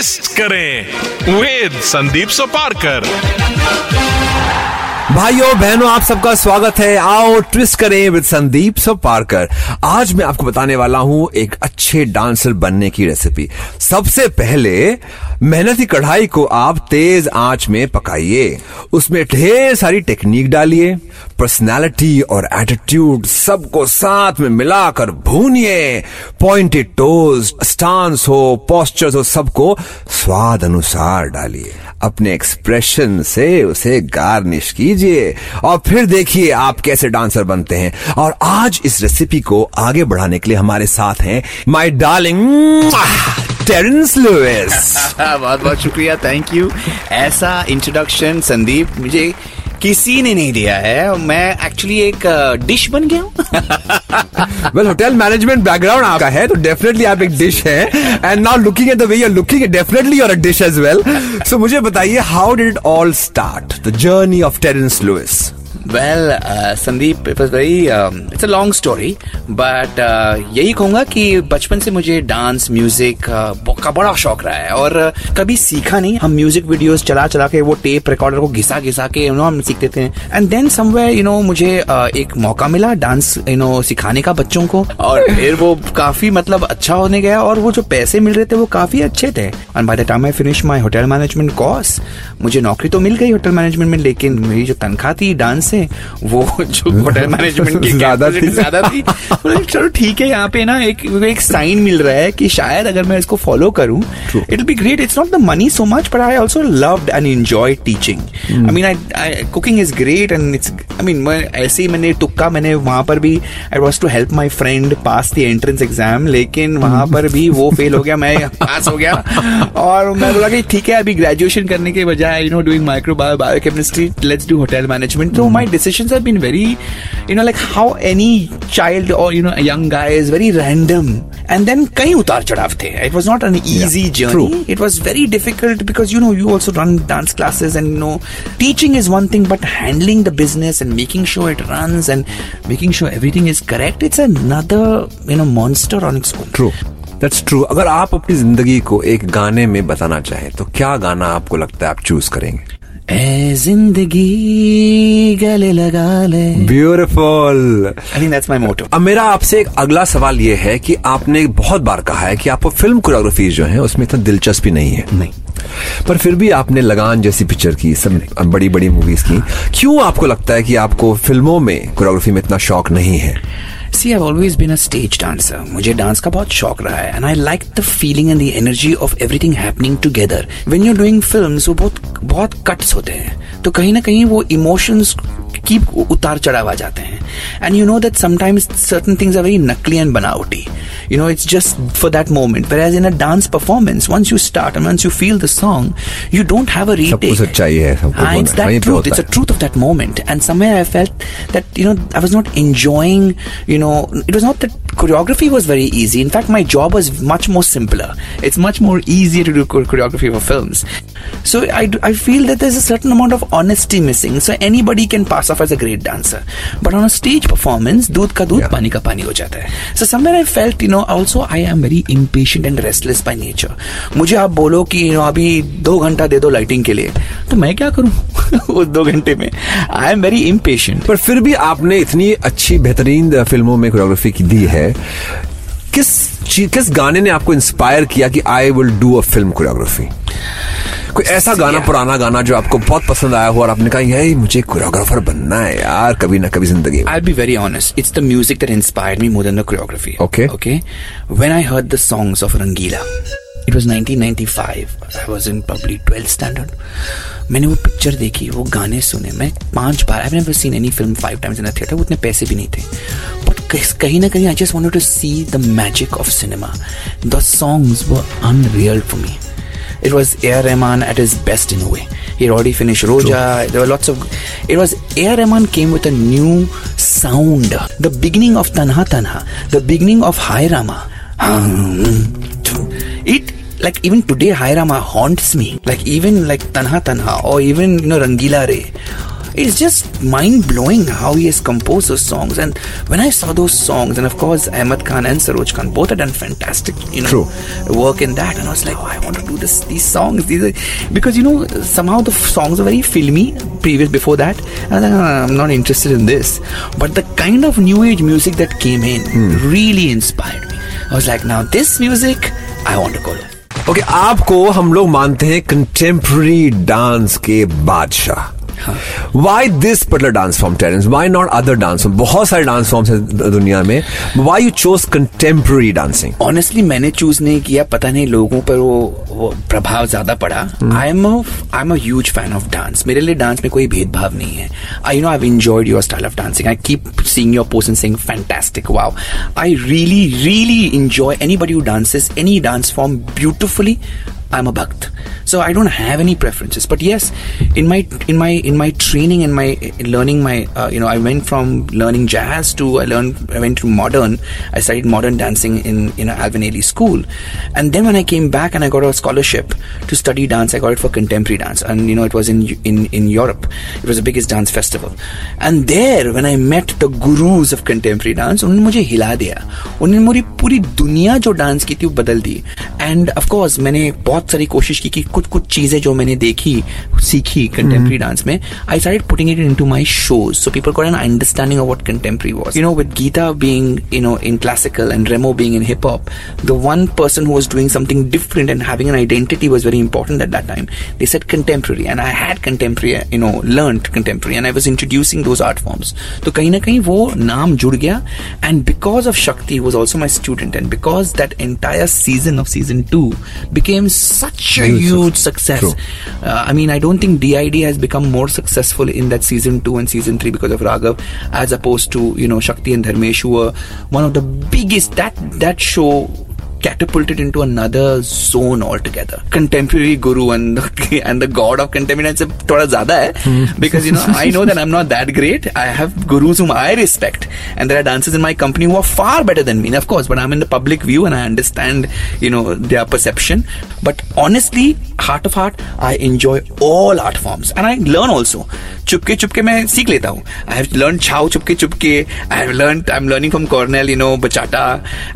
twist करें with Sandeep Soparkar. भाइयों, बहनों, आप सबका स्वागत है। आओ ट्विस्ट करें विद संदीप सो पारकर आज मैं आपको बताने वाला हूँ एक अच्छे डांसर बनने की रेसिपी सबसे पहले मेहनती कढ़ाई को आप तेज आँच में पकाइए। उसमें ढेर सारी टेक्निक डालिए। पर्सनालिटी और एटीट्यूड सबको साथ में मिलाकर भूनिए। पॉइंटेड टोज स्टांस हो पोस्टर्स हो, सबको स्वाद अनुसार डालिए। अपने एक्सप्रेशन से उसे गार्निश कीजिए। और फिर देखिए आप कैसे डांसर बनते हैं। और आज इस रेसिपी को आगे बढ़ाने के लिए हमारे साथ हैं माय डार्लिंग टेरेंस लुइस बहुत बहुत शुक्रिया थैंक यू ऐसा इंट्रोडक्शन संदीप मुझे किसी ने नहीं दिया है। मैं एक्चुअली एक डिश बन गया हूँ। वेल होटल मैनेजमेंट बैकग्राउंड आपका है तो डेफिनेटली आप एक डिश है। And now looking at the way you are looking definitely you're a dish as well so मुझे बताइए how did it all start the journey of Terence Lewis well Sandeep it very it's a long story but यही कहूँगा कि बचपन से मुझे dance music uh, का बड़ा शौक रहा है और uh, कभी सीखा नहीं। हम म्यूज़िक वीडियोस चला चला के वो टेप रिकॉर्डर को घिसा घिसा के यू नो हम सीखते थे। And then somewhere you know मुझे uh, एक मौका मिला डांस यू नो सिखाने का बच्चों को। और फिर वो काफ़ी मतलब अच्छा होने गया और वो जो पैसे मिल रहे थे वो काफ़ी अच्छे थे। And by the time I finish my hotel management course मुझे नौकरी तो मिल गई होटल मैनेजमेंट में लेकिन मेरी जो तनख्वाह थी डांस से वो जो होटल मैनेजमेंट की ज़्यादा थी। ज़्यादा थी चलो ठीक है यहाँ पे ना एक एक साइन मिल रहा है कि शायद अगर मैं इसको फॉलो करूँ it be great it's not the money so much but I also loved and enjoy teaching I mean I cooking is great and it's I mean ऐसे ही मैंने तुक्का मैंने वहाँ पर भी I was to help my friend pass the entrance exam लेकिन वहाँ पर भी वो फेल हो गया मैं पास हो गया। और मैं बोला कि ठीक है अभी ग्रेजुएशन करने के बजाय you know doing micro biochemistry let's do hotel management तो my decisions have been very you know like how any child or you know a young guy is very random and then कई उतार चढ़ाव थे it was not an easy Yeah, journey true. it was very difficult because you know you also run dance classes and you know teaching is one thing but handling the business and making sure it runs and making sure everything is correct it's another you know monster on its own true that's true अगर आप अपनी ज़िंदगी को एक गाने में बताना चाहें तो क्या गाना आपको लगता है आप चूज़ करेंगे ज़िंदगी गले लगा ले। Beautiful I think that's my motto. अब मेरा आपसे एक अगला सवाल ये है कि आपने बहुत बार कहा है कि आपको फ़िल्म कोरियोग्राफी जो है उसमें इतना दिलचस्पी नहीं है। नहीं। पर फिर भी आपने लगान जैसी पिक्चर की सब बड़ी बड़ी मूवीज़ की क्यों आपको लगता है कि आपको फ़िल्मों में कोरियोग्राफी में इतना शौक नहीं है? See I always been a stage dancer मुझे डांस का बहुत शौक रहा है and I like the feeling and the energy of everything happening together when you doing film वो बहुत बहुत कट्स होते हैं। तो कहीं ना कहीं वो इमोशंस की उतार चढ़ाव आ जाते हैं। And you know that sometimes certain things are very नकली एंड बनावटी you know it's just for that moment पर as in a dance performance once you start and once you feel the song you don't have a retake सब सच्चाई है it's that truth it's a truth of that moment and somewhere I felt that you know I was not enjoying know, it was not that choreography was very easy. In fact, my job was much more simpler. It's much more easier to do choreography for films. So I, I feel that there's a certain amount of honesty missing. So anybody can pass off as a great dancer. But on a stage performance, दूध का दूध Yeah. पानी का पानी हो जाता है. So somewhere I felt, you know, also I am very impatient and restless by nature. मुझे आप बोलो कि you know, अभी दो घंटा दे दो लाइटिंग के लिए तो मैं क्या करूँ उस दो घंटे में आई एम वेरी इम्पेशेंट पर फिर भी आपने इतनी अच्छी बेहतरीन फ़िल्मों में कोरियोग्राफी की दी है किस चीज़ किस गाने ने आपको इंस्पायर किया कि I will do a film choreography कोई ऐसा गाना पुराना गाना जो आपको बहुत पसंद आया हो और आपने कहा यही मुझे कोरियोग्राफर बनना है यार कभी ना कभी ज़िंदगी में I'll be very honest. It's the music that inspired me more than the choreography. Okay. Okay. When I heard the songs of Rangila, it was 1995. I was in probably 12th standard. मैंने वो picture देखी वो गाने सुने मैं पाँच बार I never seen any film five times in a theatre उतने पैसे भी नहीं थे बट कहीं ना कहीं I just wanted to see the magic of cinema the songs were unreal for me it was A.R. Rahman at his best in a way. He had already finished Roja. There were lots of. It was A.R. Rahman came with a new sound. The beginning of Tanha Tanha. The beginning of Hai Rama. It like even today Hai Rama haunts me. Like even like Tanha Tanha or even you know Rangila Re. It's just mind blowing how he has composed those songs. And when I saw those songs, and of course Ahmad Khan and Saroj Khan both had done fantastic, you know, True. work in that. And I was like, oh, I want to do this, these songs, these are, because you know somehow the f- songs are very filmy. Previous before that, and I was like, "Ah, I'm not interested in this. But the kind of new age music that came in really inspired me. I was like, now this music, I want to go. Okay आपको हम लोग मानते हैं contemporary dance के बादशाह why this particular dance form Terence why not other dance form बहुत सारे dance forms हैं दुनिया में। Why you chose contemporary dancing honestly मैंने चूज़ नहीं किया पता नहीं लोगों पर वो, वो प्रभाव ज़्यादा पड़ा। I am I am huge fan of dance मेरे लिए डांस में कोई भेदभाव नहीं है। I know I enjoyed your style of dancing I keep seeing your post and sing fantastic wow I really really enjoy anybody who dances any dance form beautifully. i'm a bhakt so i don't have any preferences but yes in my in my in my training and my in learning my uh, you know i went from learning jazz to i learned i went to modern i studied modern dancing in you know alvin ailey school and then when i came back and i got a scholarship to study dance i got it for contemporary dance and you know it was in in in europe it was the biggest dance festival and there when i met the gurus of contemporary dance उन्होंने मुझे हिला दिया उन्होंने मेरी पूरी दुनिया जो dance की थी वो बदल दी एंड ऑफ कोर्स मैंने बहुत बहुत सारी कोशिश की कि कुछ कुछ चीज़ें जो मैंने देखी सीखी कंटेम्प्री हम्म। डांस में I side putting it in to my shows so people core an understanding about contemporary was you know with Geeta being you know in classical and Remo being in hip hop the one person who was doing something different and having an identity was very important at that time they set contemporary and I had contemporary you know learn contemporary and I was introducing those art forms तो कहीं ना कहीं वो नाम जुड़ गया and because of Shakti was also my student and because that entire season of season two became such a huge success. uh, I mean I don't think DID has become more successful in that season 2 and season 3 because of Raghav as opposed to you know Shakti and Dharmesh who were one of the biggest that that show catapulted into another zone altogether. Contemporary guru and the, and the god of contemporary dance thoda zyada hai because you know I know that I'm not that great. I have gurus whom I respect and there are dancers in my company who are far better than me, of course. But I'm in the public view and I understand you know their perception. But honestly, heart of heart, I enjoy all art forms and I learn also. Chupke Chupke मैं सीख लेता हूँ आई have learn छाव Chupke Chupke I have learn I am learning from Cornell you know bachata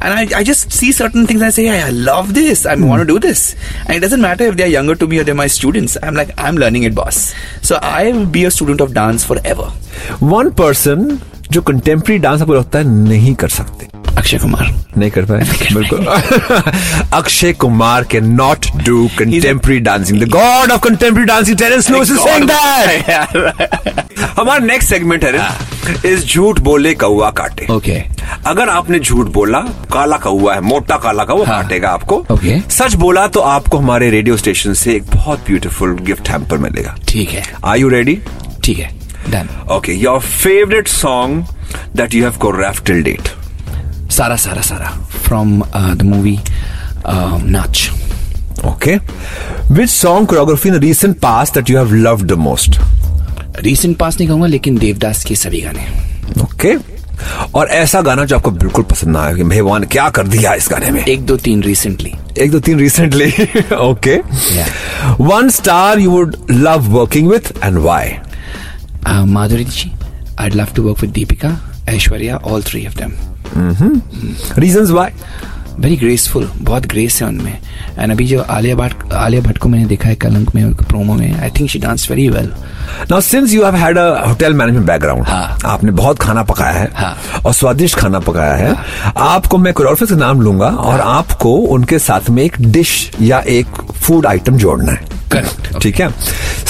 and I I just see certain things I say I love this I want to do this and it doesn't matter if they are younger to me और they my students I am like I am learning it boss so I will be a student of dance forever one person जो contemporary dance आपको लगता है नहीं कर सकते अक्षय कुमार। नहीं कर पाए? बिल्कुल। Akshay Kumar can not do contemporary dancing the god of contemporary dancing Terence is saying that हमारा नेक्स्ट सेगमेंट है इस झूठ बोले कौआ काटे। ओके अगर आपने झूठ बोला काला कौआ है मोटा काला कौआ हाँ। काटेगा आपको। Okay. सच बोला तो आपको हमारे रेडियो स्टेशन से एक बहुत ब्यूटीफुल गिफ्ट हैम्पर मिलेगा। ठीक है। आर यू रेडी ठीक है। Done okay your favourite song that you have choreographed till date Sara Sara Sara from the movie Naach Okay. Which song choreography in the recent past that you have loved the most? नहीं कहूँगा लेकिन देवदास के सभी गाने Okay. और ऐसा गाना जो आपको बिल्कुल पसंद ना आया कि भगवान क्या कर दिया इस गाने में एक दो तीन रिसेंटली एक दो तीन recently okay one star you would love working with and why Madhuri ji I'd love to work with Deepika, Aishwarya, all three of them. Reason why very graceful बहुत ग्रेस है उनमें एंड अभी जो आलिया भट्ट आलिया भट्ट को मैंने देखा है कलंक में उनके प्रोमो में I think she dance very well now since you have had a hotel management background हाँ। आपने बहुत खाना पकाया है हाँ। और स्वादिष्ट खाना पकाया है हाँ. आपको मैं कोरियोग्राफर का नाम लूँगा और आपको उनके साथ में एक डिश या एक फ़ूड आइटम जोड़ना है Correct. ठीक है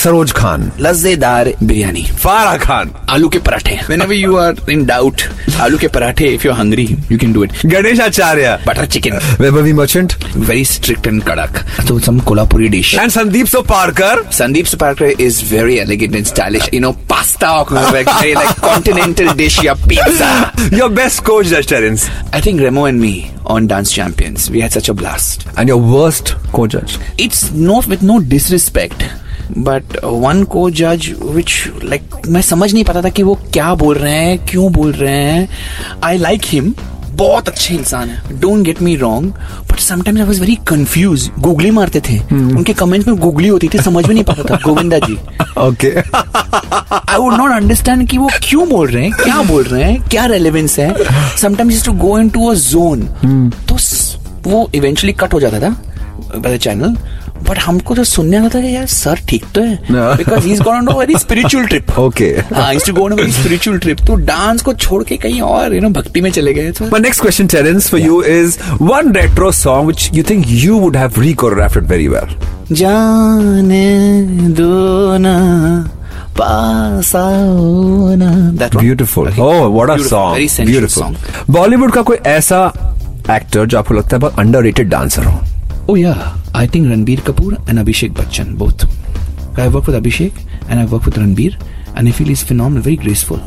सरोज खान लज्जेदार बिरयानी फारा खान आलू के पराठे whenever you are in doubt आलू के पराठे if you're hungry you can do it Ganesh Acharya butter chicken Vaibhavi Merchant very strict and kadak so some kolhapuri dish and Sandeep Soparkar Sandeep Suparkar is very elegant and stylish. You know, pasta or like, very like continental dish या pizza. Your best coach जज Terence I think Remo and me on Dance Champions, we had such a blast. And your worst co जज It's not with no disrespect. But one को जज which like मैं समझ नहीं पाता था कि वो क्या बोल रहे हैं क्यों बोल रहे हैं। आई लाइक हिम बहुत अच्छे इंसान है। Don't get me wrong but sometimes I was very confuse googly मारते थे। Hmm. उनके कमेंट्स में गूगली होती थी समझ में नहीं पाता था। Govinda ji. Okay I would not understand कि वो क्यों बोल रहे हैं क्या बोल रहे हैं क्या रेलिवेंस है। Sometimes to go in to a zone तो वो इवेंचुअली कट हो जाता था बाय द चैनल बट हमको तो सुनने आता तो है यार सर ठीक तो है. Because is gone no very spiritual trip okay is to go very spiritual trip तो डांस को छोड़ के कहीं और यू नो भक्ति में चले गए तो next question challenge for you is one retro song which you think you would have rechoreographed very well जाने दो ना ब्यूटिफुल बॉलीवुड का कोई ऐसा एक्टर जो आपको लगता है बहुत अंडर रेटेड डांसर हो? Oh yeah, I think Ranbir Kapoor and Abhishek Bachchan both. I worked with Abhishek and I worked with Ranbir, and I feel he's phenomenal, very graceful.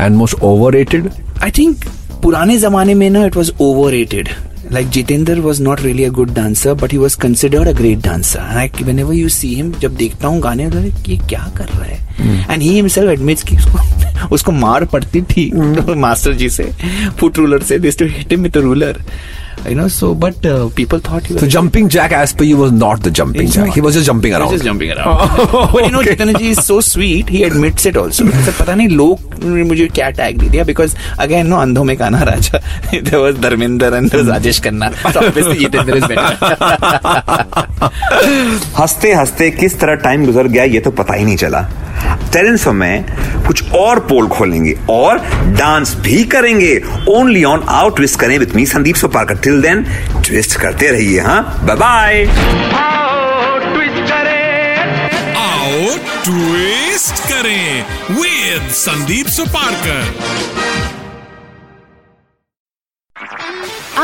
And most overrated I think पुराने जमाने में ना it was overrated. Like Jitendra was not really a good dancer, but he was considered a great dancer. And I, whenever you see him, जब देखता हूँ गाने तो ये क्या कर रहा है एंड ही हिमसेल्फ एडमिट्स कि उसको उसको मार पड़ती थी मास्टर जी से फुट रूलर से this to hit him with ruler you know so but people thought So jumping jack as per you was not the jumping It's jack. not. He was just jumping around. just jumping around. but you know, Chaitanya ji is so sweet. He admits it also. Sir पता नहीं लोग ने मुझे क्या tag दे दिया because again no अंधों में काना राजा there was Dharmendra and Rajesh Khanna so obviously Jitendra is better हँसते हँसते किस तरह टाइम गुजर गया ये तो पता ही नहीं चला टेरेंस और मैं कुछ और पोल खोलेंगे और डांस भी करेंगे। ओनली ऑन आउट ट्विस्ट करें with me Sandeep Soparkar till then twist करते रहिए हाँ? बाय बाय ट्विस्ट करें। विद संदीप सुपारकर